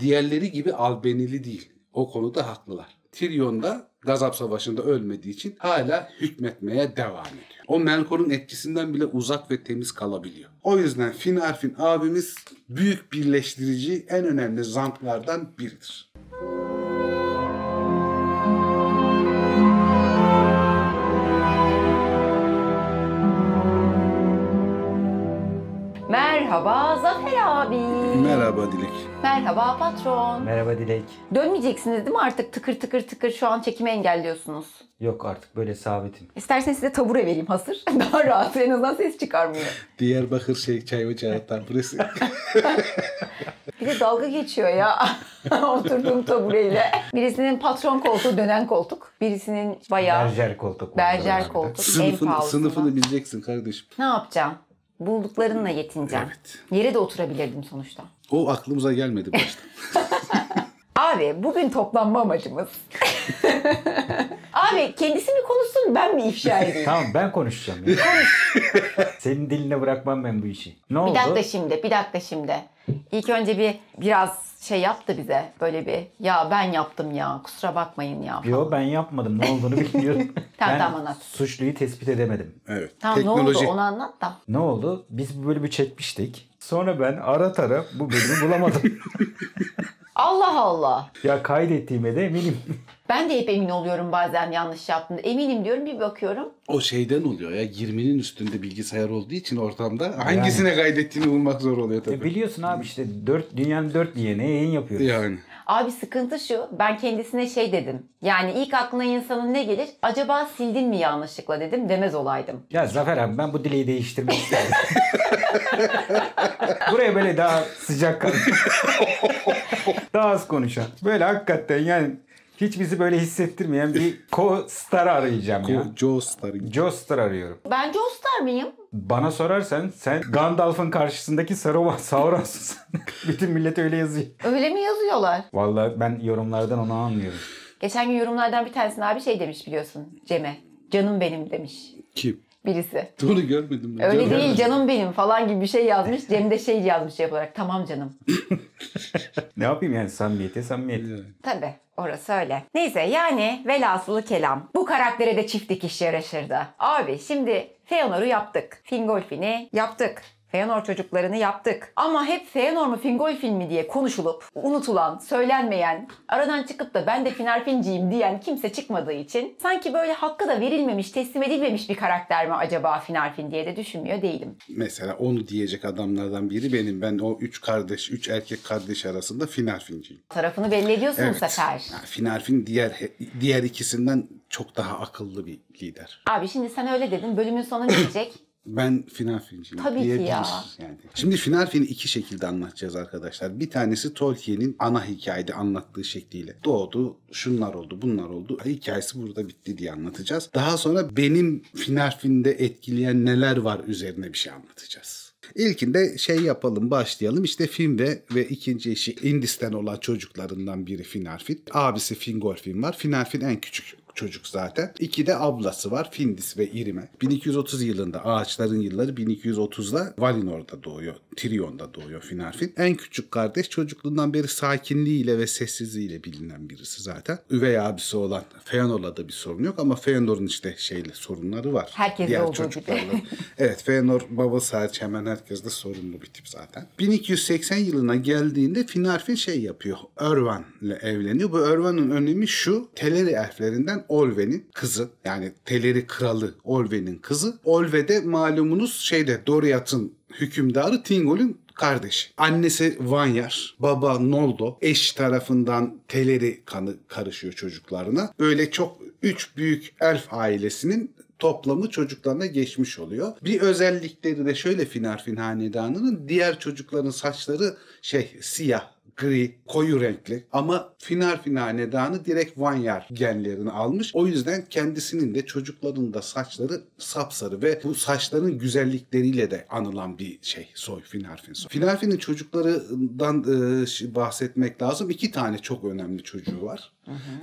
diğerleri gibi albenili değil. O konuda haklılar. Tyrion da Gazap Savaşı'nda ölmediği için hala hükmetmeye devam ediyor. O Melkor'un etkisinden bile uzak ve temiz kalabiliyor. O yüzden Finarfin abimiz büyük birleştirici en önemli zamplardan biridir. Merhaba Zafer abi. Merhaba Dilek. Merhaba patron. Merhaba Dilek. Dönmeyeceksiniz değil mi artık tıkır tıkır tıkır şu an çekimi engelliyorsunuz. Yok artık böyle sabitim. İsterseniz size tabure vereyim hazır. Daha rahat en azından ses çıkarmıyor. Diyarbakır şey çay ocağı burası. Bir de dalga geçiyor ya oturduğum tabureyle. Birisinin patron koltuğu dönen koltuk. Birisinin bayağı Berjer koltuk. berjer koltuk. en sınıfını, pahalısı. sınıfını bileceksin kardeşim. Ne yapacağım? Bulduklarınla yetineceğim. Evet. Yere de oturabilirdim sonuçta. O aklımıza gelmedi başta. Abi bugün toplanma amacımız. Abi kendisi mi konuşsun ben mi ifşa edeyim? Tamam ben konuşacağım. Ya. Senin diline bırakmam ben bu işi. Ne oldu? Bir dakika şimdi, bir dakika şimdi. İlk önce bir biraz şey yaptı bize. Böyle bir ya ben yaptım ya kusura bakmayın ya. falan. Yo ben yapmadım. Ne olduğunu bilmiyorum. Tamam, ben tamam, anlat. suçluyu tespit edemedim. Evet. Tamam Teknoloji. ne oldu onu anlat da. Ne oldu? Biz bu bölümü çekmiştik. Sonra ben ara tara bu bölümü bulamadım. Allah Allah. ya kaydettiğime de eminim. Ben de hep emin oluyorum bazen yanlış yaptığımda. Eminim diyorum bir bakıyorum. O şeyden oluyor ya 20'nin üstünde bilgisayar olduğu için ortamda hangisine kaydettiğini bulmak zor oluyor E tabii. biliyorsun abi işte dört, dünyanın dört diyene yayın yapıyoruz. Yani. Abi sıkıntı şu ben kendisine şey dedim. Yani ilk aklına insanın ne gelir? Acaba sildin mi yanlışlıkla dedim demez olaydım. Ya Zafer abi ben bu dileği değiştirmek istedim. Buraya böyle daha sıcak kan. daha az konuşan. Böyle hakikaten yani hiç bizi böyle hissettirmeyen bir co-star arayacağım ya. Joe Star'ın. Joe Star arıyorum. Ben Joestar mıyım? Bana sorarsan sen Gandalf'ın karşısındaki Saruman Sauron'sun. Bütün millet öyle yazıyor. Öyle mi yazıyorlar? Vallahi ben yorumlardan onu anlıyorum. Geçen gün yorumlardan bir tanesine abi şey demiş biliyorsun Cem'e. Canım benim demiş Kim? birisi. Onu görmedim ben. Öyle Canım. değil canım benim falan gibi bir şey yazmış. Cem de şey yazmış şey olarak tamam canım. Ne yapayım yani samimiyete samimiyet. Yani. Tabi orası öyle. Neyse yani velhasılı kelam. Bu karaktere de çift dikiş yaraşırdı. Abi şimdi Feanor'u yaptık. Fingolfin'i yaptık. Feanor çocuklarını yaptık. Ama hep Feanor mu Fingolfin mi diye konuşulup unutulan, söylenmeyen, aradan çıkıp da ben de Finarfinciyim diyen kimse çıkmadığı için sanki böyle hakkı da verilmemiş, teslim edilmemiş bir karakter mi acaba Finarfin diye de düşünmüyor değilim. Mesela onu diyecek adamlardan biri benim. Ben o üç kardeş, üç erkek kardeş arasında Finarfinciyim. Tarafını belli ediyorsun bu Evet. sefer. Finarfin diğer diğer ikisinden çok daha akıllı bir lider. Abi şimdi sen öyle dedin. Bölümün sonu ne diyecek? Ben Finarfinciyim Tabii ki ya. Yani. Şimdi Finarfin'i iki şekilde anlatacağız arkadaşlar. Bir tanesi Tolkien'in ana hikayede anlattığı şekliyle. Doğdu, şunlar oldu, bunlar oldu. Hikayesi burada bitti diye anlatacağız. Daha sonra benim Finarfin'de etkileyen neler var üzerine bir şey anlatacağız. İlkinde şey yapalım başlayalım işte film ve ve ikinci eşi Indis'ten olan çocuklarından biri Finarfin. Abisi Fingolfin var. Finarfin en küçük çocuk zaten. İki de ablası var Findis ve İrime. 1230 yılında ağaçların yılları 1230'da Valinor'da doğuyor. Tirion'da doğuyor Finarfin. En küçük kardeş çocukluğundan beri sakinliğiyle ve sessizliğiyle bilinen birisi zaten. Üvey abisi olan Feanor'la da bir sorun yok ama Feanor'un işte şeyle sorunları var. Herkeste Diğer olduğu çocuklarla. gibi. evet Feanor babası hariç hemen herkes de sorunlu bir tip zaten. 1280 yılına geldiğinde Finarfin şey yapıyor. Örvan ile evleniyor. Bu Örvan'ın önemi şu. Teleri elflerinden Olve'nin kızı. Yani Teleri kralı Olve'nin kızı. Olve de malumunuz şeyde Doriath'ın hükümdarı Thingol'ün kardeşi. Annesi Vanyar, baba Noldo, eş tarafından Teleri kanı karışıyor çocuklarına. Böyle çok üç büyük elf ailesinin toplamı çocuklarına geçmiş oluyor. Bir özellikleri de şöyle Finarfin hanedanının diğer çocukların saçları şey siyah gri, koyu renkli ama Finarfin hanedanı direkt Vanyar genlerini almış. O yüzden kendisinin de çocukların da saçları sapsarı ve bu saçların güzellikleriyle de anılan bir şey soy Finarfin soy. Finarfin'in çocuklarından e, bahsetmek lazım. İki tane çok önemli çocuğu var.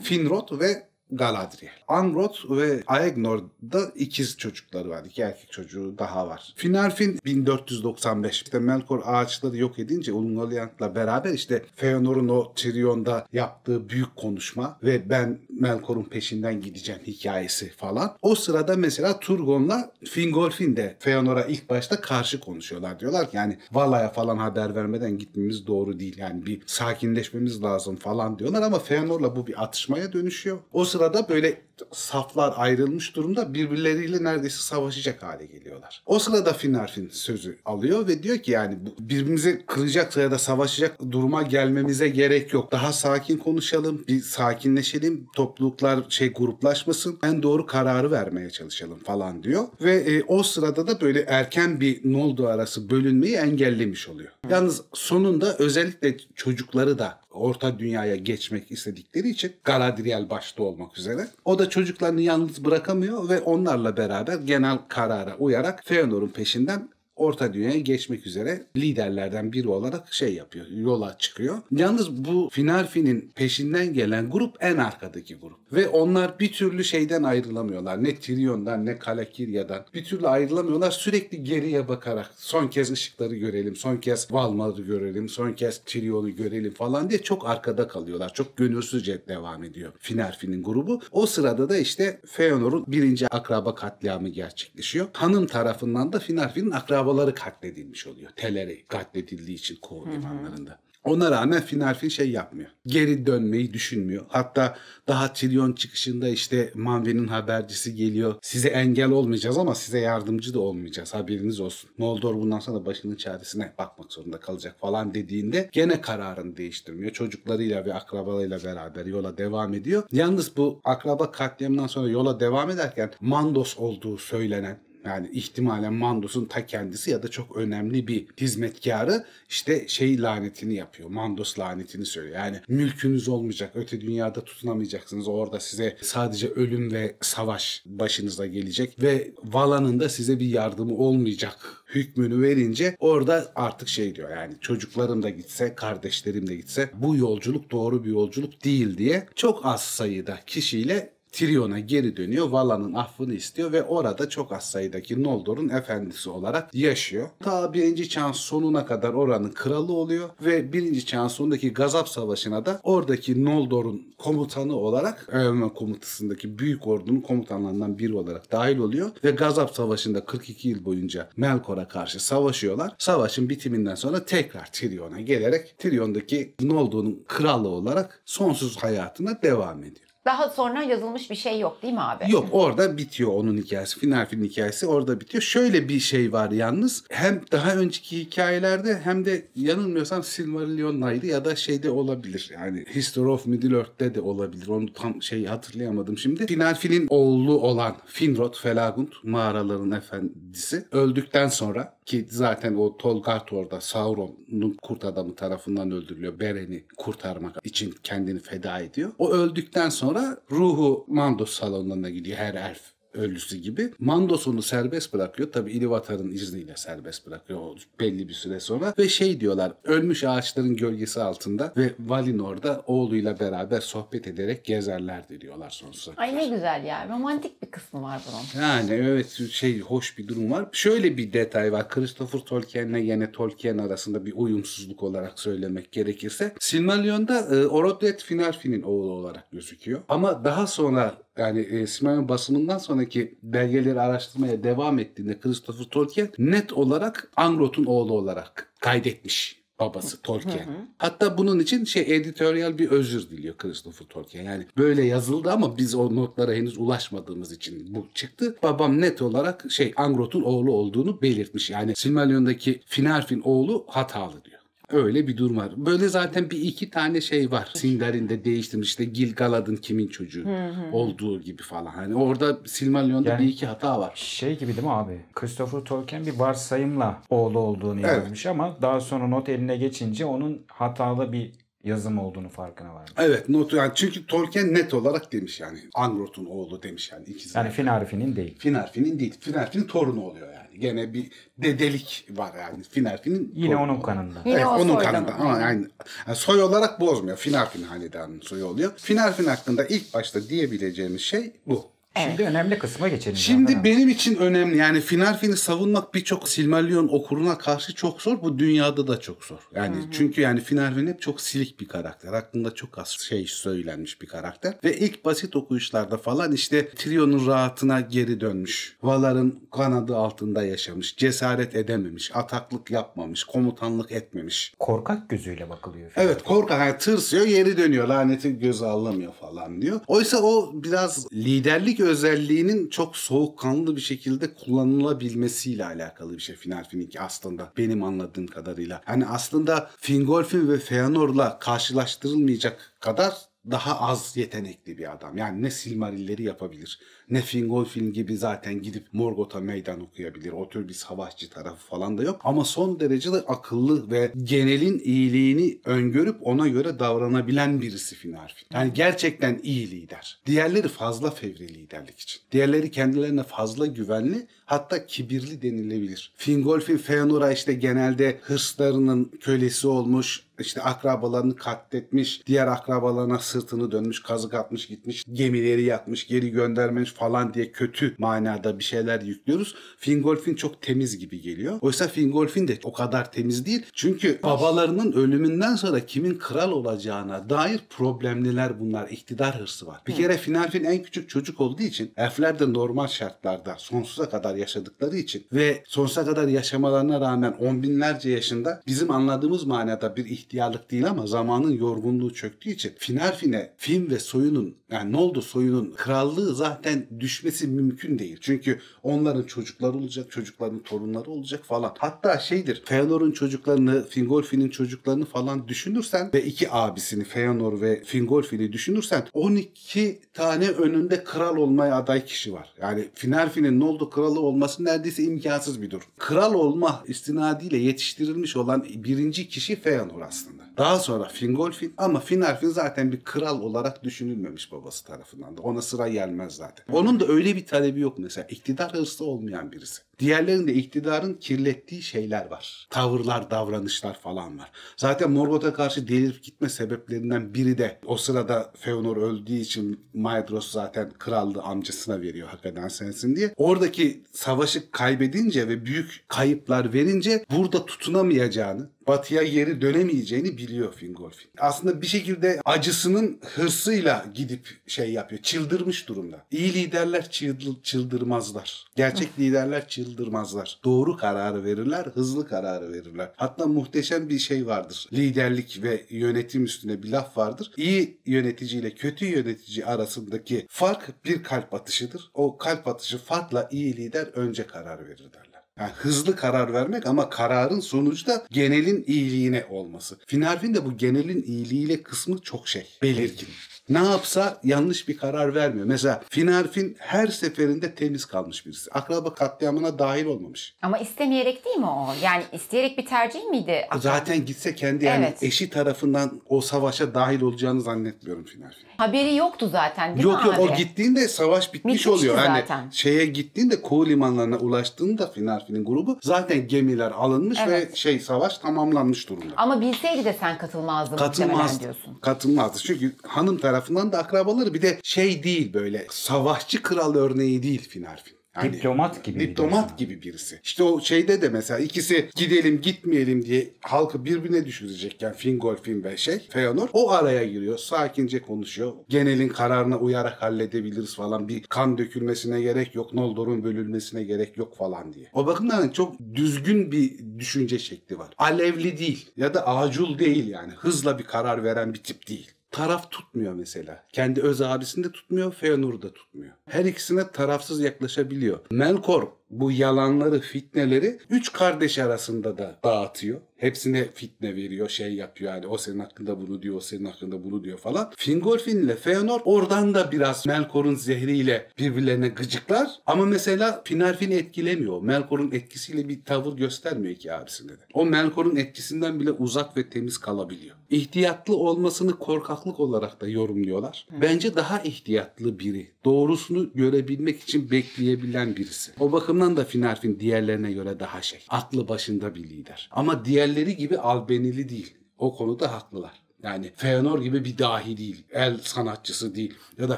Finrod ve Galadriel. Angrod ve Aegnord'da ikiz çocukları var. İki erkek çocuğu daha var. Finarfin 1495. İşte Melkor ağaçları yok edince Ungoliant'la beraber işte Feanor'un o Tyrion'da yaptığı büyük konuşma ve ben Melkor'un peşinden gideceğim hikayesi falan. O sırada mesela Turgon'la Fingolfin de Feanor'a ilk başta karşı konuşuyorlar. Diyorlar ki yani Vala'ya falan haber vermeden gitmemiz doğru değil. Yani bir sakinleşmemiz lazım falan diyorlar ama Feanor'la bu bir atışmaya dönüşüyor. O sırada böyle saflar ayrılmış durumda birbirleriyle neredeyse savaşacak hale geliyorlar. O sırada Finarfin sözü alıyor ve diyor ki yani birbirimizi kıracak ya da savaşacak duruma gelmemize gerek yok. Daha sakin konuşalım, bir sakinleşelim, topluluklar şey gruplaşmasın, en doğru kararı vermeye çalışalım falan diyor. Ve e, o sırada da böyle erken bir Noldo arası bölünmeyi engellemiş oluyor. Yalnız sonunda özellikle çocukları da Orta Dünya'ya geçmek istedikleri için Galadriel başta olmak üzere. O da çocuklarını yalnız bırakamıyor ve onlarla beraber genel karara uyarak Feanor'un peşinden Orta Dünya'ya geçmek üzere liderlerden biri olarak şey yapıyor, yola çıkıyor. Yalnız bu Finarfi'nin peşinden gelen grup en arkadaki grup. Ve onlar bir türlü şeyden ayrılamıyorlar. Ne Tyrion'dan ne Kalakirya'dan. Bir türlü ayrılamıyorlar. Sürekli geriye bakarak son kez ışıkları görelim, son kez Valmar'ı görelim, son kez Tyrion'u görelim falan diye çok arkada kalıyorlar. Çok gönülsüzce devam ediyor Finarfi'nin grubu. O sırada da işte Feanor'un birinci akraba katliamı gerçekleşiyor. Hanım tarafından da Finarfi'nin akrabaları katledilmiş oluyor. Teleri katledildiği için Koğu limanlarında. Ona rağmen Finarfin şey yapmıyor. Geri dönmeyi düşünmüyor. Hatta daha Trilyon çıkışında işte Manve'nin habercisi geliyor. Size engel olmayacağız ama size yardımcı da olmayacağız. Haberiniz olsun. Noldor bundan sonra başının çaresine bakmak zorunda kalacak falan dediğinde gene kararını değiştirmiyor. Çocuklarıyla ve akrabalarıyla beraber yola devam ediyor. Yalnız bu akraba katliamından sonra yola devam ederken Mandos olduğu söylenen yani ihtimalen Mandos'un ta kendisi ya da çok önemli bir hizmetkarı işte şey lanetini yapıyor. Mandos lanetini söylüyor. Yani mülkünüz olmayacak. Öte dünyada tutunamayacaksınız. Orada size sadece ölüm ve savaş başınıza gelecek ve Vala'nın da size bir yardımı olmayacak hükmünü verince orada artık şey diyor yani çocuklarım da gitse kardeşlerim de gitse bu yolculuk doğru bir yolculuk değil diye çok az sayıda kişiyle Tyrion'a geri dönüyor. Vala'nın affını istiyor ve orada çok az sayıdaki Noldor'un efendisi olarak yaşıyor. Ta birinci çağın sonuna kadar oranın kralı oluyor ve birinci çağın sonundaki Gazap Savaşı'na da oradaki Noldor'un komutanı olarak Öğrenme komutasındaki büyük ordunun komutanlarından biri olarak dahil oluyor ve Gazap Savaşı'nda 42 yıl boyunca Melkor'a karşı savaşıyorlar. Savaşın bitiminden sonra tekrar Tyrion'a gelerek Tyrion'daki Noldor'un kralı olarak sonsuz hayatına devam ediyor. Daha sonra yazılmış bir şey yok değil mi abi? Yok orada bitiyor onun hikayesi. Final film hikayesi orada bitiyor. Şöyle bir şey var yalnız. Hem daha önceki hikayelerde hem de yanılmıyorsam Silmarillion'daydı ya da şeyde olabilir. Yani History of Middle-earth'te de olabilir. Onu tam şey hatırlayamadım şimdi. Final filin oğlu olan Finrod Felagund mağaraların efendisi öldükten sonra ki zaten o Tolgart orada Sauron'un kurt adamı tarafından öldürülüyor. Beren'i kurtarmak için kendini feda ediyor. O öldükten sonra ruhu Mandos salonuna gidiyor her elf ölüsü gibi. Mandos onu serbest bırakıyor. Tabi Ilúvatar'ın izniyle serbest bırakıyor o belli bir süre sonra. Ve şey diyorlar ölmüş ağaçların gölgesi altında ve Valinor'da oğluyla beraber sohbet ederek gezerlerdi diyorlar sonsuza. Ay ne güzel ya. Romantik bir kısmı var bunun. Yani evet şey hoş bir durum var. Şöyle bir detay var. Christopher Tolkien'le yine Tolkien arasında bir uyumsuzluk olarak söylemek gerekirse. Silmarillion'da e, Orodred Finarfin'in oğlu olarak gözüküyor. Ama daha sonra yani e, Silmarillion basımından sonraki belgeleri araştırmaya devam ettiğinde Christopher Tolkien net olarak Angrot'un oğlu olarak kaydetmiş babası Tolkien. Hatta bunun için şey editoryal bir özür diliyor Christopher Tolkien. Yani böyle yazıldı ama biz o notlara henüz ulaşmadığımız için bu çıktı. Babam net olarak şey Angrot'un oğlu olduğunu belirtmiş. Yani Silmarillion'daki Finarfin oğlu hatalı diyor. Öyle bir durum var. Böyle zaten bir iki tane şey var. Sindarin'de değiştirmiş. İşte Gil-galad'ın kimin çocuğu olduğu gibi falan. Hani orada Silmarillion'da Yani- bir iki hata var. Şey gibi değil mi abi? Christopher Tolkien bir varsayımla oğlu olduğunu Evet. yazmış ama daha sonra not eline geçince onun hatalı bir yazım olduğunu farkına varmış. Evet not yani çünkü Tolkien net olarak demiş yani Angrot'un oğlu demiş yani ikisi. Yani Finarfin'in değil. Finarfin'in değil. Finarfin'in torunu oluyor yani. Gene bir dedelik var yani. Finarfin'in Yine torunu onun kanında. Yine evet, o onun kanında ama yani, yani soy olarak bozmuyor. Finarfin hanedanının soyu oluyor. Finarfin hakkında ilk başta diyebileceğimiz şey bu. Şimdi önemli kısma geçelim. Şimdi zaten. benim için önemli yani Finarfin'i savunmak birçok Silmarillion okuruna karşı çok zor. Bu dünyada da çok zor. Yani çünkü yani Finarfin hep çok silik bir karakter. Hakkında çok az şey söylenmiş bir karakter. Ve ilk basit okuyuşlarda falan işte Trion'un rahatına geri dönmüş. Valar'ın kanadı altında yaşamış. Cesaret edememiş. Ataklık yapmamış. Komutanlık etmemiş. korkak gözüyle bakılıyor. Evet korkak yani tırsıyor geri dönüyor laneti göze alamıyor falan diyor. Oysa o biraz liderlik özelliğinin çok soğukkanlı bir şekilde kullanılabilmesiyle alakalı bir şey Final Finiki aslında benim anladığım kadarıyla. Hani aslında Fingolfin ve Feanor'la karşılaştırılmayacak kadar daha az yetenekli bir adam. Yani ne Silmarilleri yapabilir, ne Fingolfin gibi zaten gidip Morgoth'a meydan okuyabilir. O tür bir savaşçı tarafı falan da yok. Ama son derece de akıllı ve genelin iyiliğini öngörüp ona göre davranabilen birisi Finarfin. Yani gerçekten iyi lider. Diğerleri fazla fevri liderlik için. Diğerleri kendilerine fazla güvenli hatta kibirli denilebilir. Fingolfin Feanor'a işte genelde hırslarının kölesi olmuş, işte akrabalarını katletmiş, diğer akrabalarına sırtını dönmüş, kazık atmış gitmiş, gemileri yakmış, geri göndermemiş falan diye kötü manada bir şeyler yüklüyoruz. Fingolfin çok temiz gibi geliyor. Oysa Fingolfin de o kadar temiz değil. Çünkü babalarının ölümünden sonra kimin kral olacağına dair problemliler bunlar. İktidar hırsı var. Bir kere Finalfin en küçük çocuk olduğu için elfler de normal şartlarda sonsuza kadar yaşadıkları için ve sonsuza kadar yaşamalarına rağmen on binlerce yaşında bizim anladığımız manada bir ihtiyarlık değil ama zamanın yorgunluğu çöktüğü için Finarfin'e film ve soyunun yani ne oldu soyunun krallığı zaten düşmesi mümkün değil. Çünkü onların çocukları olacak, çocukların torunları olacak falan. Hatta şeydir Feanor'un çocuklarını, Fingolfin'in çocuklarını falan düşünürsen ve iki abisini Feanor ve Fingolfin'i düşünürsen 12 tane önünde kral olmaya aday kişi var. Yani Finarfin'in ne oldu kralı olması neredeyse imkansız bir durum. Kral olma istinadiyle yetiştirilmiş olan birinci kişi Feanor aslında aslında. Daha sonra Fingolfin ama Finarfin zaten bir kral olarak düşünülmemiş babası tarafından da. Ona sıra gelmez zaten. Onun da öyle bir talebi yok mesela. İktidar hırsı olmayan birisi. Diğerlerinde iktidarın kirlettiği şeyler var. Tavırlar, davranışlar falan var. Zaten Morgoth'a karşı delirip gitme sebeplerinden biri de o sırada Feanor öldüğü için Maedhros zaten krallığı amcasına veriyor hakikaten sensin diye. Oradaki savaşı kaybedince ve büyük kayıplar verince burada tutunamayacağını, batıya geri dönemeyeceğini biliyor Fingolfin. Aslında bir şekilde acısının hırsıyla gidip şey yapıyor. Çıldırmış durumda. İyi liderler çıldır- çıldırmazlar. Gerçek liderler çıldırmazlar. Doğru kararı verirler, hızlı kararı verirler. Hatta muhteşem bir şey vardır. Liderlik ve yönetim üstüne bir laf vardır. İyi yönetici ile kötü yönetici arasındaki fark bir kalp atışıdır. O kalp atışı farkla iyi lider önce karar verir derler. Yani hızlı karar vermek ama kararın sonucu da genelin iyiliğine olması. Finarfin de bu genelin iyiliğiyle kısmı çok şey, belirgin. Ne yapsa yanlış bir karar vermiyor. Mesela Finarfin her seferinde temiz kalmış birisi. Akraba katliamına dahil olmamış. Ama istemeyerek değil mi o? Yani isteyerek bir tercih miydi? Zaten gitse kendi yani Evet. eşi tarafından o savaşa dahil olacağını zannetmiyorum Finarfin. Haberi yoktu zaten değil Yok mi yok abi? o gittiğinde savaş bitmiş Bitmişti oluyor. Hani zaten. şeye gittiğinde Koğu limanlarına ulaştığında Finarfin'in grubu zaten gemiler alınmış Evet. ve şey savaş tamamlanmış durumda. Ama bilseydi de sen katılmazdın muhtemelen Katılmaz, diyorsun. katılmazdı. Çünkü hanım tarafından da akrabaları bir de şey değil böyle savaşçı kral örneği değil Finarfin. Yani Diplomat gibi Diplomat gibi birisi. İşte o şeyde de mesela ikisi gidelim gitmeyelim diye halkı birbirine düşürecekken Fingolfin ve şey Feanor o araya giriyor. Sakince konuşuyor. Genelin kararına uyarak halledebiliriz falan. Bir kan dökülmesine gerek yok. Noldor'un bölünmesine gerek yok falan diye. O bakımdan çok düzgün bir düşünce şekli var. Alevli değil ya da acul değil yani. Hızla bir karar veren bir tip değil taraf tutmuyor mesela. Kendi öz abisini de tutmuyor, Feanor'u da tutmuyor. Her ikisine tarafsız yaklaşabiliyor. Melkor bu yalanları, fitneleri üç kardeş arasında da dağıtıyor. Hepsine fitne veriyor, şey yapıyor yani o senin hakkında bunu diyor, o senin hakkında bunu diyor falan. Fingolfin ile Feanor oradan da biraz Melkor'un zehriyle birbirlerine gıcıklar. Ama mesela Finarfin'i etkilemiyor. Melkor'un etkisiyle bir tavır göstermiyor iki abisine de. O Melkor'un etkisinden bile uzak ve temiz kalabiliyor. İhtiyatlı olmasını korkaklık olarak da yorumluyorlar. Bence daha ihtiyatlı biri. Doğrusunu görebilmek için bekleyebilen birisi. O bakımdan da Finarfin diğerlerine göre daha şey. Aklı başında bir lider. Ama diğerleri gibi albenili değil. O konuda haklılar. Yani Feanor gibi bir dahi değil. El sanatçısı değil. Ya da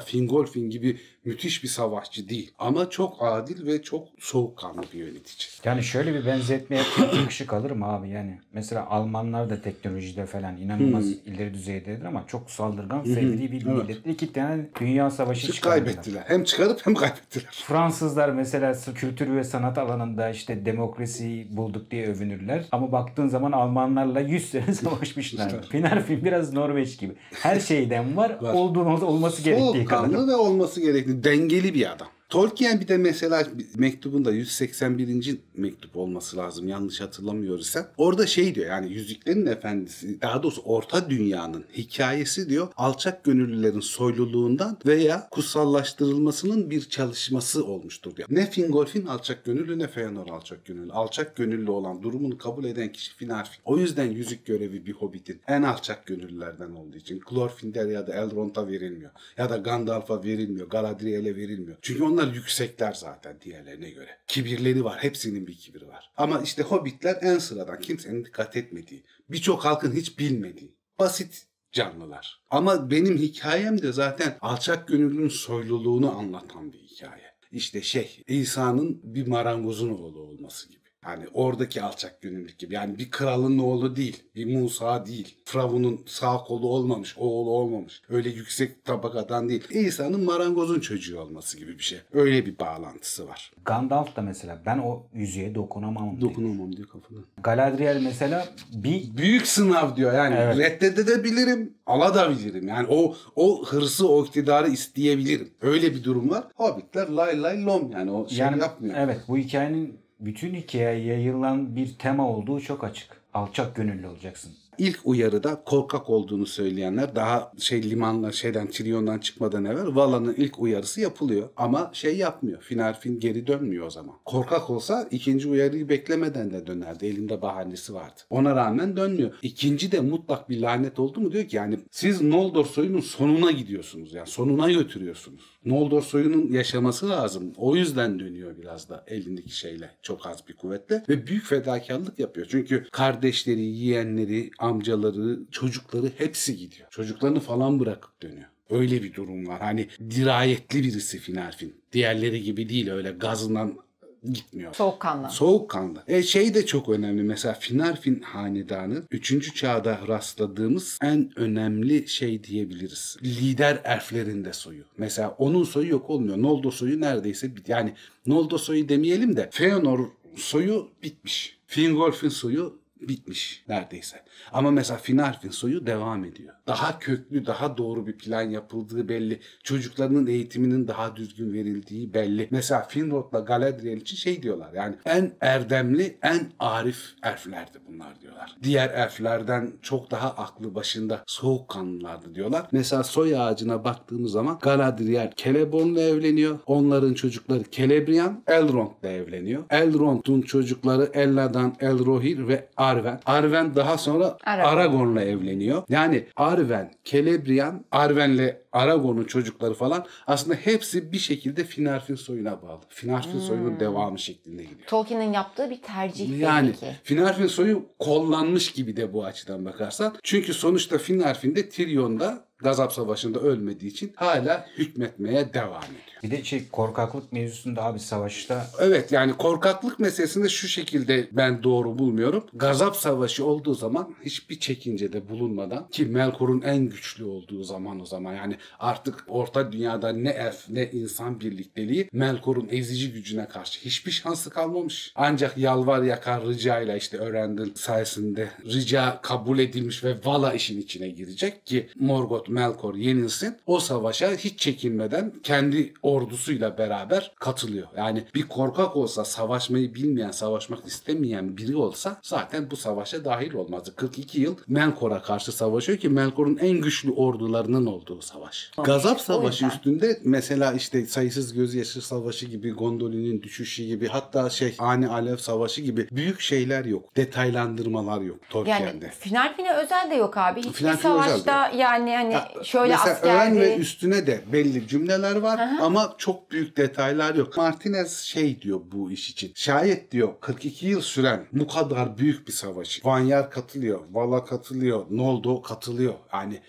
Fingolfin gibi müthiş bir savaşçı değil. Ama çok adil ve çok soğukkanlı bir yönetici. Yani şöyle bir benzetme yapayım ışık alırım abi yani. Mesela Almanlar da teknolojide falan inanılmaz ileri düzeydedir ama çok saldırgan fevri bir millet. İki tane dünya savaşı çıkardılar. kaybettiler. Hem çıkarıp hem kaybettiler. Fransızlar mesela kültür ve sanat alanında işte demokrasiyi bulduk diye övünürler. Ama baktığın zaman Almanlarla 100 sene savaşmışlar. Finarfin biraz Norveç gibi. Her şeyden var, Var. olduğunu olması gerektiği kadar. Soğukkanlı ve olması gerektiği dengeli bir adam. Tolkien bir de mesela mektubunda 181. mektup olması lazım yanlış hatırlamıyorsam. Orada şey diyor yani Yüzüklerin Efendisi daha doğrusu Orta Dünya'nın hikayesi diyor alçak gönüllülerin soyluluğundan veya kutsallaştırılmasının bir çalışması olmuştur diyor. Ne Fingolfin alçak gönüllü ne Feanor alçak gönüllü. Alçak gönüllü olan durumunu kabul eden kişi Finarfin. O yüzden yüzük görevi bir hobbitin en alçak gönüllülerden olduğu için Glorfindel ya da Elrond'a verilmiyor. Ya da Gandalf'a verilmiyor. Galadriel'e verilmiyor. Çünkü onlar yüksekler zaten diğerlerine göre. Kibirleri var. Hepsinin bir kibiri var. Ama işte hobbitler en sıradan. Kimsenin dikkat etmediği. Birçok halkın hiç bilmediği. Basit canlılar. Ama benim hikayem de zaten alçak gönüllünün soyluluğunu anlatan bir hikaye. İşte şey İsa'nın bir marangozun oğlu olması gibi. Yani oradaki alçak gönüllülük gibi. Yani bir kralın oğlu değil. Bir Musa değil. Firavun'un sağ kolu olmamış. Oğlu olmamış. Öyle yüksek tabakadan değil. İsa'nın marangozun çocuğu olması gibi bir şey. Öyle bir bağlantısı var. Gandalf da mesela ben o yüzüğe dokunamam diyor. Dokunamam diyor kafana. Galadriel mesela bir Büyük sınav diyor yani. Evet. Reddedebilirim, alabilirim. Yani o o hırsı, o iktidarı isteyebilirim. Öyle bir durum var. Hobbitler lay lay lom yani o şey yani yapmıyor. evet bu hikayenin bütün hikayeye yayılan bir tema olduğu çok açık. Alçak gönüllü olacaksın. İlk uyarıda korkak olduğunu söyleyenler daha şey limanla şeyden Tirion'dan çıkmadan evvel Vala'nın ilk uyarısı yapılıyor. Ama şey yapmıyor. Finarfin geri dönmüyor o zaman. Korkak olsa ikinci uyarıyı beklemeden de dönerdi. Elinde bahanesi vardı. Ona rağmen dönmüyor. İkinci de mutlak bir lanet oldu mu diyor ki yani siz Noldor soyunun sonuna gidiyorsunuz. Yani sonuna götürüyorsunuz. Noldor soyunun yaşaması lazım. O yüzden dönüyor biraz da elindeki şeyle. Çok az bir kuvvetle. Ve büyük fedakarlık yapıyor. Çünkü kardeşleri, yeğenleri, amcaları, çocukları hepsi gidiyor. Çocuklarını falan bırakıp dönüyor. Öyle bir durum var. Hani dirayetli birisi Finarfin. Diğerleri gibi değil öyle gazından gitmiyor. Soğukkanlı. Soğukkanlı. E şey de çok önemli. Mesela Finarfin hanedanı 3. çağda rastladığımız en önemli şey diyebiliriz. Lider elflerinde soyu. Mesela onun soyu yok olmuyor. Noldor soyu neredeyse. Yani Noldor soyu demeyelim de Feanor soyu bitmiş. Fingolfin soyu bitmiş neredeyse. Ama mesela Finarfin soyu devam ediyor. Daha köklü, daha doğru bir plan yapıldığı belli. Çocuklarının eğitiminin daha düzgün verildiği belli. Mesela Finrod'la Galadriel için şey diyorlar. Yani en erdemli, en arif elflerdi bunlar diyorlar. Diğer elflerden çok daha aklı başında soğukkanlılardı diyorlar. Mesela soy ağacına baktığımız zaman Galadriel Celeborn'la evleniyor. Onların çocukları Celebrian, Elrond'la evleniyor. Elrond'un çocukları Elladan, Elrohir ve Arwen. Arwen daha sonra Aragorn. Aragorn'la evleniyor. Yani Arwen, Celebrian, Arwen'le Aragorn'un çocukları falan aslında hepsi bir şekilde Finarfin soyuna bağlı. Finarfin soyunun devamı şeklinde gidiyor. Tolkien'in yaptığı bir tercih Yani belli ki. Finarfin soyu kollanmış gibi de bu açıdan bakarsan. Çünkü sonuçta Finarfin de Tyrion'da Gazap Savaşı'nda ölmediği için hala hükmetmeye devam ediyor. Bir de şey korkaklık mevzusunda abi savaşta Evet yani korkaklık meselesinde şu şekilde ben doğru bulmuyorum. Gazap savaşı olduğu zaman hiçbir çekince de bulunmadan ki Melkor'un en güçlü olduğu zaman o zaman yani artık orta dünyada ne elf ne insan birlikteliği Melkor'un ezici gücüne karşı hiçbir şansı kalmamış. Ancak yalvar yakar ricayla işte öğrendin sayesinde rica kabul edilmiş ve Vala işin içine girecek ki Morgoth Melkor yenilsin. O savaşa hiç çekinmeden kendi ordusuyla beraber katılıyor. Yani bir korkak olsa, savaşmayı bilmeyen, savaşmak istemeyen biri olsa zaten bu savaşa dahil olmazdı. 42 yıl Melkor'a karşı savaşıyor ki Melkor'un en güçlü ordularının olduğu savaş. Gazap O Savaşı üstünde mesela işte sayısız gözyaşı savaşı gibi, Gondolin'in düşüşü gibi hatta şey Ani Alev Savaşı gibi büyük şeyler yok. Detaylandırmalar yok Tolkien'de. Yani final fine özel de yok abi. Hiçbir Final fine özel savaşta yani hani Ya, şöyle Mesela askerdi. öğren ve üstüne de belli cümleler var ama çok büyük detaylar yok. Martinez şey diyor bu iş için. Şayet diyor 42 yıl süren bu kadar büyük bir savaşı. Vanyar katılıyor, Vala katılıyor, Noldo katılıyor. Yani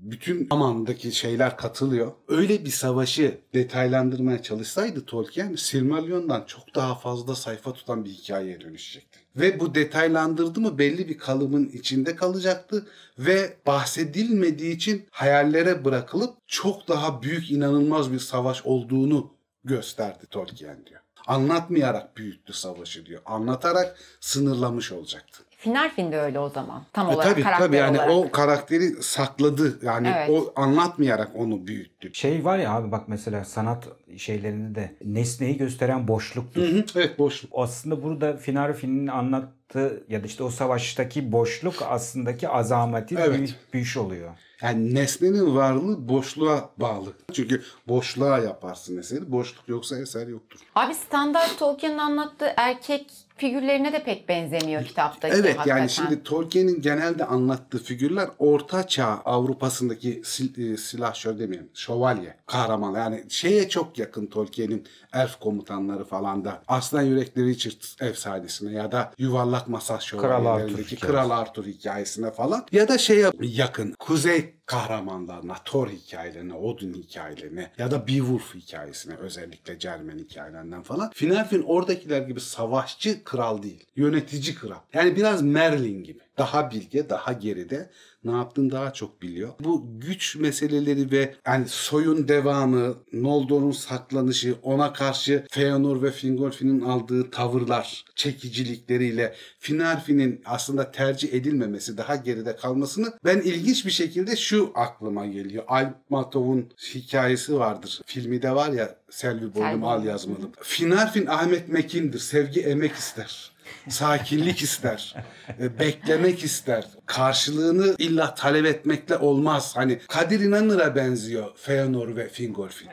bütün Aman'daki şeyler katılıyor. Öyle bir savaşı detaylandırmaya çalışsaydı Tolkien Silmarillion'dan çok daha fazla sayfa tutan bir hikayeye dönüşecekti. Ve bu detaylandırdı mı belli bir kalıbın içinde kalacaktı ve bahsedilmediği için hayallere bırakılıp çok daha büyük inanılmaz bir savaş olduğunu gösterdi Tolkien diyor. Anlatmayarak büyüttü savaşı diyor. Anlatarak sınırlamış olacaktı. Final fin de öyle o zaman. Tam E olarak tabii karakter tabii yani olarak. o karakteri sakladı. Yani Evet. o anlatmayarak onu büyüttü. Şey var ya abi bak mesela sanat şeylerinde de nesneyi gösteren boşluktur. Hı hı, Evet boşluk. Aslında burada Finarfin'in anlattığı ya da işte o savaştaki boşluk aslındaki azameti Evet. büyük, büyük oluyor. Yani nesnenin varlığı boşluğa bağlı. Çünkü boşluğa yaparsın eseri. Boşluk yoksa eser yoktur. Abi standart Tolkien'in anlattığı erkek figürlerine de pek benzemiyor kitaptaki Evet hakikaten. yani şimdi Tolkien'in genelde anlattığı figürler Orta Çağ Avrupa'sındaki sil, e, silahşör demeyelim şövalye kahraman yani şeye çok yakın Tolkien'in elf komutanları falan da Aslan Yürekli Richard efsanesine ya da Yuvarlak Masa Arthur şövalyelerindeki hikayesi. Kral Arthur hikayesine falan ya da şeye yakın Kuzey kahramanlarına, Thor hikayelerine, Odin hikayelerine ya da Beowulf hikayesine özellikle Cermen hikayelerinden falan. Finarfin oradakiler gibi savaşçı kral değil. Yönetici kral. Yani biraz Merlin gibi. Daha bilge, daha geride. Ne yaptığını daha çok biliyor. Bu güç meseleleri ve yani soyun devamı, Noldor'un saklanışı, ona karşı Feanor ve Fingolfin'in aldığı tavırlar, çekicilikleriyle Finarfin'in aslında tercih edilmemesi, daha geride kalmasını ben ilginç bir şekilde şu aklıma geliyor. Almatov'un hikayesi vardır. Filmi de var ya Selvi Boylum Al yazmalı. Finarfin Ahmet Mekin'dir. Sevgi emek ister. Sakinlik ister. e, Beklemek ister. Karşılığını illa talep etmekle olmaz. Hani Kadir İnanır'a benziyor Feanor ve Fingolfin.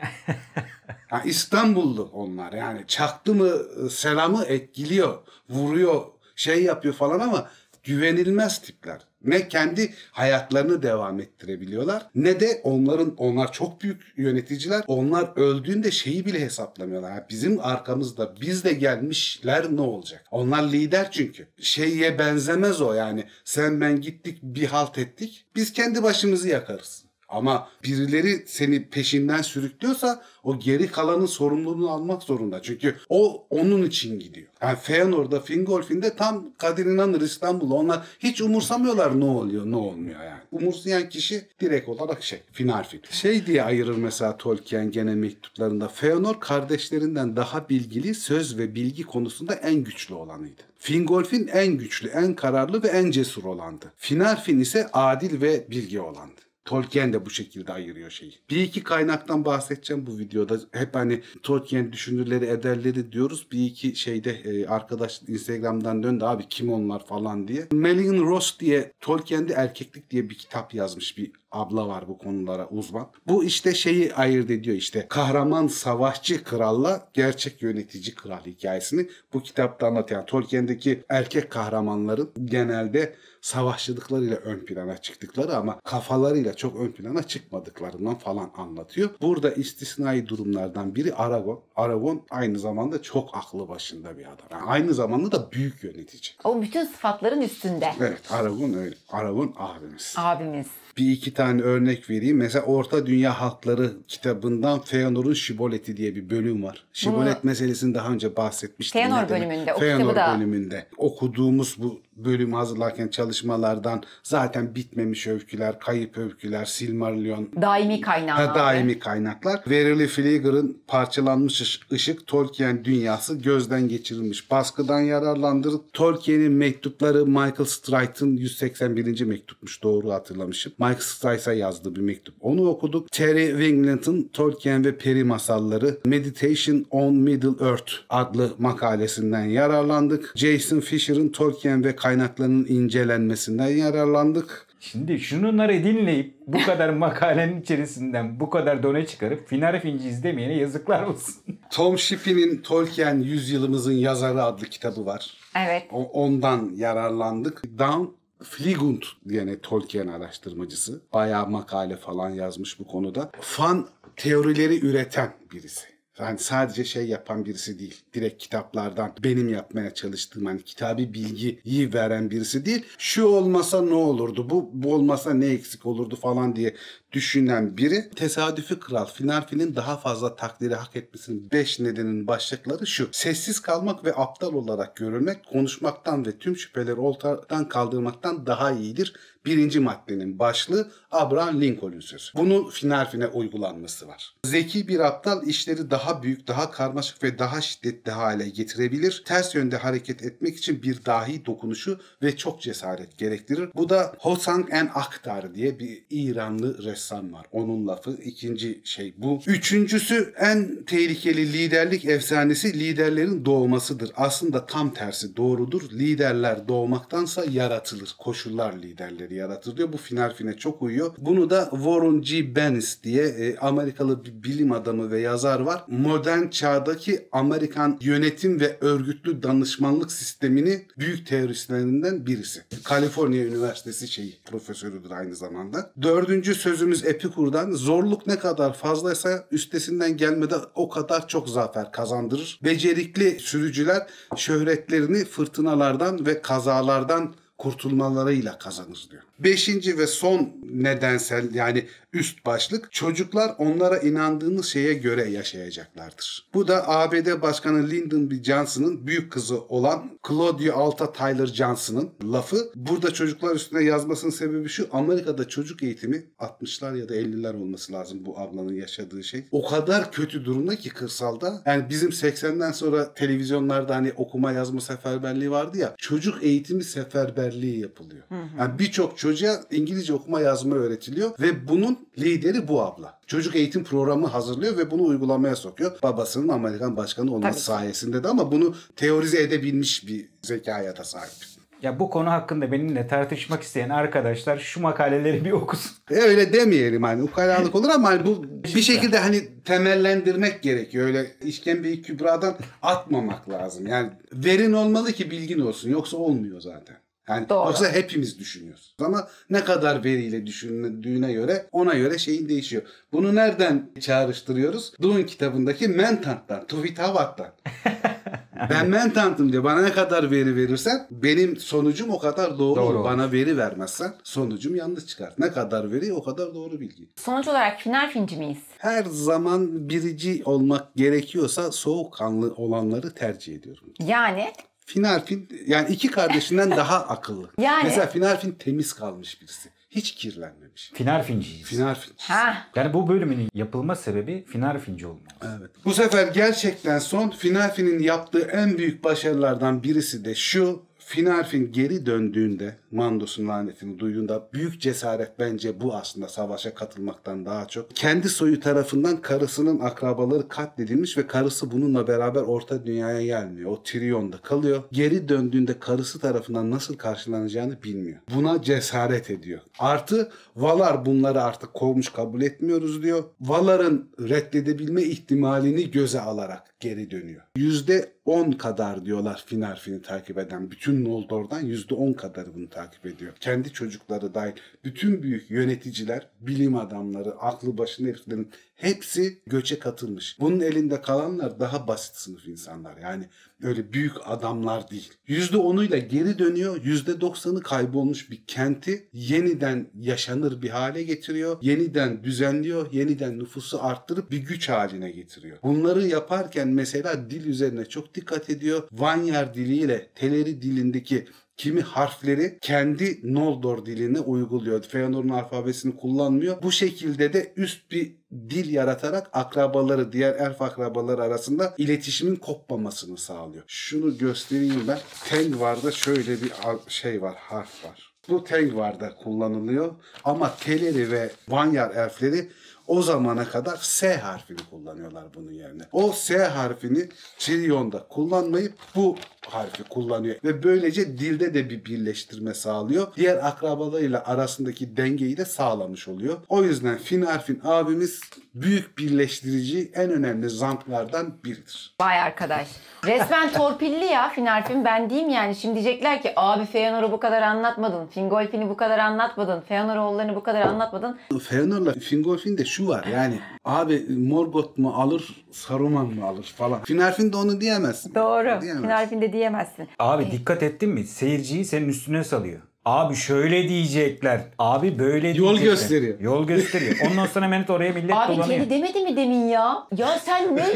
Ha, İstanbullu onlar yani çaktı mı e, selamı etkiliyor, vuruyor, şey yapıyor falan ama güvenilmez tipler. Ne kendi hayatlarını devam ettirebiliyorlar ne de onların onlar çok büyük yöneticiler. Onlar öldüğünde şeyi bile hesaplamıyorlar. Ha, bizim arkamızda biz de gelmişler ne olacak? Onlar lider çünkü. Şeye benzemez o yani. Sen ben gittik bir halt ettik. Biz kendi başımızı yakarız. Ama birileri seni peşinden sürüklüyorsa o geri kalanın sorumluluğunu almak zorunda. Çünkü o onun için gidiyor. Yani Feyenoord'da, Fingolfin'de tam Kadir İnanır İstanbul. Onlar hiç umursamıyorlar ne oluyor ne olmuyor yani. Umursayan kişi direkt olarak şey Finarfin. Şey diye ayırır mesela Tolkien gene mektuplarında. Feanor kardeşlerinden daha bilgili söz ve bilgi konusunda en güçlü olanıydı. Fingolfin en güçlü, en kararlı ve en cesur olandı. Finarfin ise adil ve bilgi olandı. Tolkien de bu şekilde ayırıyor şeyi. Bir iki kaynaktan bahsedeceğim bu videoda. Hep hani Tolkien düşünürleri ederleri diyoruz. Bir iki şeyde e, arkadaş Instagram'dan döndü abi kim onlar falan diye. Melvin Ross diye Tolkien'de erkeklik diye bir kitap yazmış bir abla var bu konulara uzman. Bu işte şeyi ayırt ediyor işte kahraman savaşçı kralla gerçek yönetici kral hikayesini bu kitapta anlatıyor. Yani Tolkien'deki erkek kahramanların genelde savaşçılıklarıyla ön plana çıktıkları ama kafalarıyla çok ön plana çıkmadıklarından falan anlatıyor. Burada istisnai durumlardan biri Aragon. Aragon aynı zamanda çok aklı başında bir adam. Yani aynı zamanda da büyük yönetici. O bütün sıfatların üstünde. Evet Aragon öyle. Aragon abimiz. Abimiz. Bir iki tane örnek vereyim. Mesela Orta Dünya Halkları kitabından Feanor'un Şiboleti diye bir bölüm var. Şibolet meselesini daha önce bahsetmiştim. Feanor bölümünde, o Feanor kitabı da- bölümünde. Okuduğumuz bu bölüm hazırlarken çalışmalardan zaten bitmemiş öyküler, kayıp öyküler, Silmarillion Daimi kaynağı. Ha, daimi kaynaklar. Verily Flieger'ın parçalanmış ışık Tolkien dünyası gözden geçirilmiş. Baskıdan yararlandırıp Tolkien'in mektupları Michael Strite'ın 181. mektupmuş doğru hatırlamışım. Michael Strite'a yazdığı bir mektup. Onu okuduk. Terry Wingland'ın Tolkien ve Peri masalları Meditation on Middle Earth adlı makalesinden yararlandık. Jason Fisher'ın Tolkien ve kaynaklarının incelenmesinden yararlandık. Şimdi şunları dinleyip bu kadar makalenin içerisinden bu kadar done çıkarıp Finar Finci izlemeyene yazıklar olsun. Tom Shippey'nin Tolkien Yüzyılımızın Yazarı adlı kitabı var. Evet. O- ondan yararlandık. Down Fligund gene Tolkien araştırmacısı. Bayağı makale falan yazmış bu konuda. Fan teorileri üreten birisi. Yani sadece şey yapan birisi değil. Direkt kitaplardan benim yapmaya çalıştığım hani kitabi bilgiyi veren birisi değil. Şu olmasa ne olurdu? Bu, bu olmasa ne eksik olurdu falan diye düşünen biri. Tesadüfi Kral Finarfi'nin daha fazla takdiri hak etmesinin 5 nedenin başlıkları şu. Sessiz kalmak ve aptal olarak görülmek konuşmaktan ve tüm şüpheleri ortadan kaldırmaktan daha iyidir. Birinci maddenin başlığı Abraham Lincoln sözü. Bunun Finarfin'e uygulanması var. Zeki bir aptal işleri daha büyük, daha karmaşık ve daha şiddetli hale getirebilir. Ters yönde hareket etmek için bir dahi dokunuşu ve çok cesaret gerektirir. Bu da Hosang en Akhtar diye bir İranlı ressam var. Onun lafı. İkinci şey bu. Üçüncüsü en tehlikeli liderlik efsanesi liderlerin doğmasıdır. Aslında tam tersi doğrudur. Liderler doğmaktansa yaratılır. Koşullar liderleri yaratır diyor. Bu Finarfin'e çok uyuyor. Bunu da Warren G. Bennis diye e, Amerikalı bir bilim adamı ve yazar var. Modern çağdaki Amerikan yönetim ve örgütlü danışmanlık sistemini büyük teoristlerinden birisi. Kaliforniya Üniversitesi şeyi profesörüdür aynı zamanda. Dördüncü sözümüz Epikur'dan zorluk ne kadar fazlaysa üstesinden gelmede o kadar çok zafer kazandırır. Becerikli sürücüler şöhretlerini fırtınalardan ve kazalardan kurtulmalarıyla kazanır diyor. Beşinci ve son nedensel yani üst başlık çocuklar onlara inandığınız şeye göre yaşayacaklardır. Bu da ABD Başkanı Lyndon B. Johnson'ın büyük kızı olan Claudia Alta Tyler Johnson'ın lafı. Burada çocuklar üstüne yazmasının sebebi şu. Amerika'da çocuk eğitimi 60'lar ya da 50'ler olması lazım bu ablanın yaşadığı şey. O kadar kötü durumda ki kırsalda. Yani bizim 80'den sonra televizyonlarda hani okuma yazma seferberliği vardı ya. Çocuk eğitimi seferberliği yapılıyor. Yani birçok çocuğa İngilizce okuma yazma öğretiliyor ve bunun lideri bu abla. Çocuk eğitim programı hazırlıyor ve bunu uygulamaya sokuyor. Babasının Amerikan başkanı olması Tabii. sayesinde de ama bunu teorize edebilmiş bir zekaya da sahip. Ya bu konu hakkında benimle tartışmak isteyen arkadaşlar şu makaleleri bir okusun. E öyle demeyelim hani ukalalık olur ama hani bu bir şekilde hani temellendirmek gerekiyor. Öyle işkembeyi kübradan atmamak lazım. Yani verin olmalı ki bilgin olsun. Yoksa olmuyor zaten. Yani Doğru. yoksa hepimiz düşünüyoruz. Ama ne kadar veriyle düşündüğüne göre ona göre şeyin değişiyor. Bunu nereden çağrıştırıyoruz? Dune kitabındaki Mentant'tan, Tuvitavat'tan. ben Mentant'ım diyor. Bana ne kadar veri verirsen benim sonucum o kadar doğru, Doğru. Bana veri vermezsen sonucum yanlış çıkar. Ne kadar veri o kadar doğru bilgi. Sonuç olarak Finar Finci miyiz? Her zaman birici olmak gerekiyorsa soğukkanlı olanları tercih ediyorum. Yani Finarfin yani iki kardeşinden daha akıllı. Yani- Mesela Finarfin temiz kalmış birisi. Hiç kirlenmemiş. Finar Finciyiz. Finarfin. ha Yani bu bölümün yapılma sebebi Finar Finci olmalı. Evet. Bu sefer gerçekten son Finarfin'in yaptığı en büyük başarılardan birisi de şu. Finarfin geri döndüğünde Mandos'un lanetini duyduğunda büyük cesaret bence bu aslında savaşa katılmaktan daha çok. Kendi soyu tarafından karısının akrabaları katledilmiş ve karısı bununla beraber orta dünyaya gelmiyor. O Tyrion'da kalıyor. Geri döndüğünde karısı tarafından nasıl karşılanacağını bilmiyor. Buna cesaret ediyor. Artı Valar bunları artık kovmuş kabul etmiyoruz diyor. Valar'ın reddedebilme ihtimalini göze alarak geri dönüyor. Yüzde 10 kadar diyorlar Finarfin'i takip eden. Bütün Noldor'dan yüzde 10 kadarı bunu takip ediyor. Kendi çocukları dahil bütün büyük yöneticiler, bilim adamları, aklı başında heriflerin hepsi göçe katılmış. Bunun elinde kalanlar daha basit sınıf insanlar. Yani öyle büyük adamlar değil. Yüzde onuyla geri dönüyor. Yüzde doksanı kaybolmuş bir kenti yeniden yaşanır bir hale getiriyor. Yeniden düzenliyor. Yeniden nüfusu arttırıp bir güç haline getiriyor. Bunları yaparken mesela dil üzerine çok dikkat ediyor. Vanyar diliyle Teleri dilindeki kimi harfleri kendi Noldor diline uyguluyor. Feanor'un alfabesini kullanmıyor. Bu şekilde de üst bir dil yaratarak akrabaları, diğer elf akrabaları arasında iletişimin kopmamasını sağlıyor. Şunu göstereyim ben. Tengvar'da şöyle bir şey var, harf var. Bu Tengvar'da kullanılıyor ama Teleri ve Vanyar elfleri o zamana kadar S harfini kullanıyorlar bunun yerine. O S harfini Çiriyon'da kullanmayıp bu harfi kullanıyor. Ve böylece dilde de bir birleştirme sağlıyor. Diğer akrabalarıyla arasındaki dengeyi de sağlamış oluyor. O yüzden Finarfin abimiz büyük birleştirici en önemli zamplardan biridir. Vay arkadaş. Resmen torpilli ya Finarfin ben diyeyim yani. Şimdi diyecekler ki abi Feanor'u bu kadar anlatmadın. Fingolfin'i bu kadar anlatmadın. Feanor oğullarını bu kadar anlatmadın. Feanor'la Fingolfin'de şu var yani abi Morgoth mu alır Saruman mı alır falan. Finarfin de onu diyemezsin. Doğru. Diyemezsin. Finarfin de diyemezsin. Abi dikkat ettin mi? Seyirciyi senin üstüne salıyor. Abi şöyle diyecekler. Abi böyle Yol diyecekler. gösteriyor. Yol gösteriyor. Ondan sonra Mehmet oraya millet Abi dolanıyor. kedi demedi mi demin ya? Ya sen ne?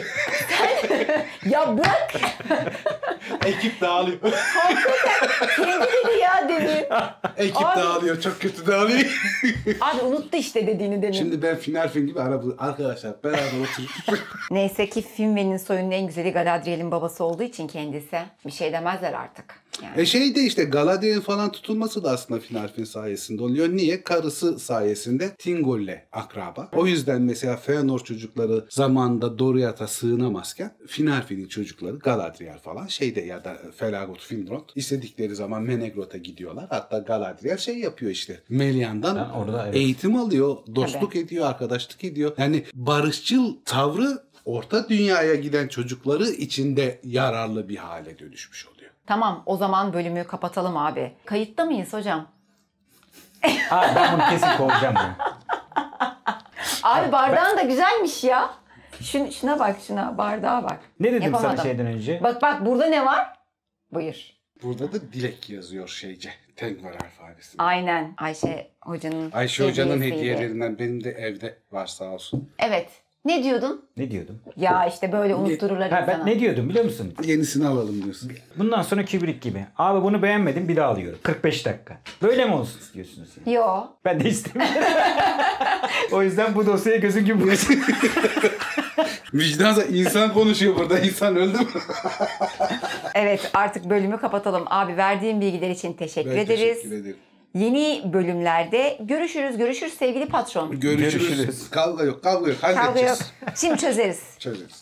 sen... ya bırak. Ekip dağılıyor. Kedi dedi ya demin. Ekip Abi- dağılıyor. Çok kötü dağılıyor. Abi unuttu işte dediğini demin. Şimdi ben Finarfin gibi araba arkadaşlar beraber oturup Neyse ki Finwë'nin soyunun en güzeli Galadriel'in babası olduğu için kendisi. Bir şey demezler artık. Yani. E şey de işte Galadriel'in falan tutulması da aslında Finarfin sayesinde oluyor. Niye? Karısı sayesinde Tingol'le akraba. O yüzden mesela Feanor çocukları zamanında Doriath'a sığınamazken Finarfin'in çocukları Galadriel falan şeyde ya da Felagot Finrod istedikleri zaman Menegroth'a gidiyorlar. Hatta Galadriel şey yapıyor işte. Melian'dan Ha, orada evet. eğitim alıyor, dostluk ediyor, arkadaşlık ediyor. Yani barışçıl tavrı Orta Dünya'ya giden çocukları içinde yararlı bir hale dönüşmüş oluyor. Tamam o zaman bölümü kapatalım abi. Kayıtta mıyız hocam? Abi ben bunu kesin kovacağım bunu. Abi bardağın da güzelmiş ya. Şun, şuna bak şuna bardağa bak. Ne dedim Yapamadım. sana şeyden önce? Bak bak burada ne var? Buyur. Burada da dilek yazıyor şeyce. Tengvar alfabesi. Aynen Ayşe hocanın Ayşe Hoca'nın hediyelerinden benim de evde var sağ olsun. Evet. Ne diyordun? Ne diyordum? Ya işte böyle unuttururlar Ha, ben insana. ne diyordum biliyor musun? Yenisini alalım diyorsun. Bundan sonra Kubrick gibi. Abi bunu beğenmedim bir daha alıyorum. 45 dakika. Böyle mi olsun istiyorsunuz? Yani? Yo. Ben de istemiyorum. o yüzden bu dosyaya gözün gibi bakın. Vicdansa insan konuşuyor burada. İnsan öldü mü? Evet artık bölümü kapatalım. Abi verdiğin bilgiler için teşekkür Ben ederiz. teşekkür ederim. Yeni bölümlerde görüşürüz. Görüşürüz sevgili patron. Görüşürüz. Görüşürüz. Kavga yok, kavga yok. Kavga yok. Şimdi çözeriz. Çözeriz.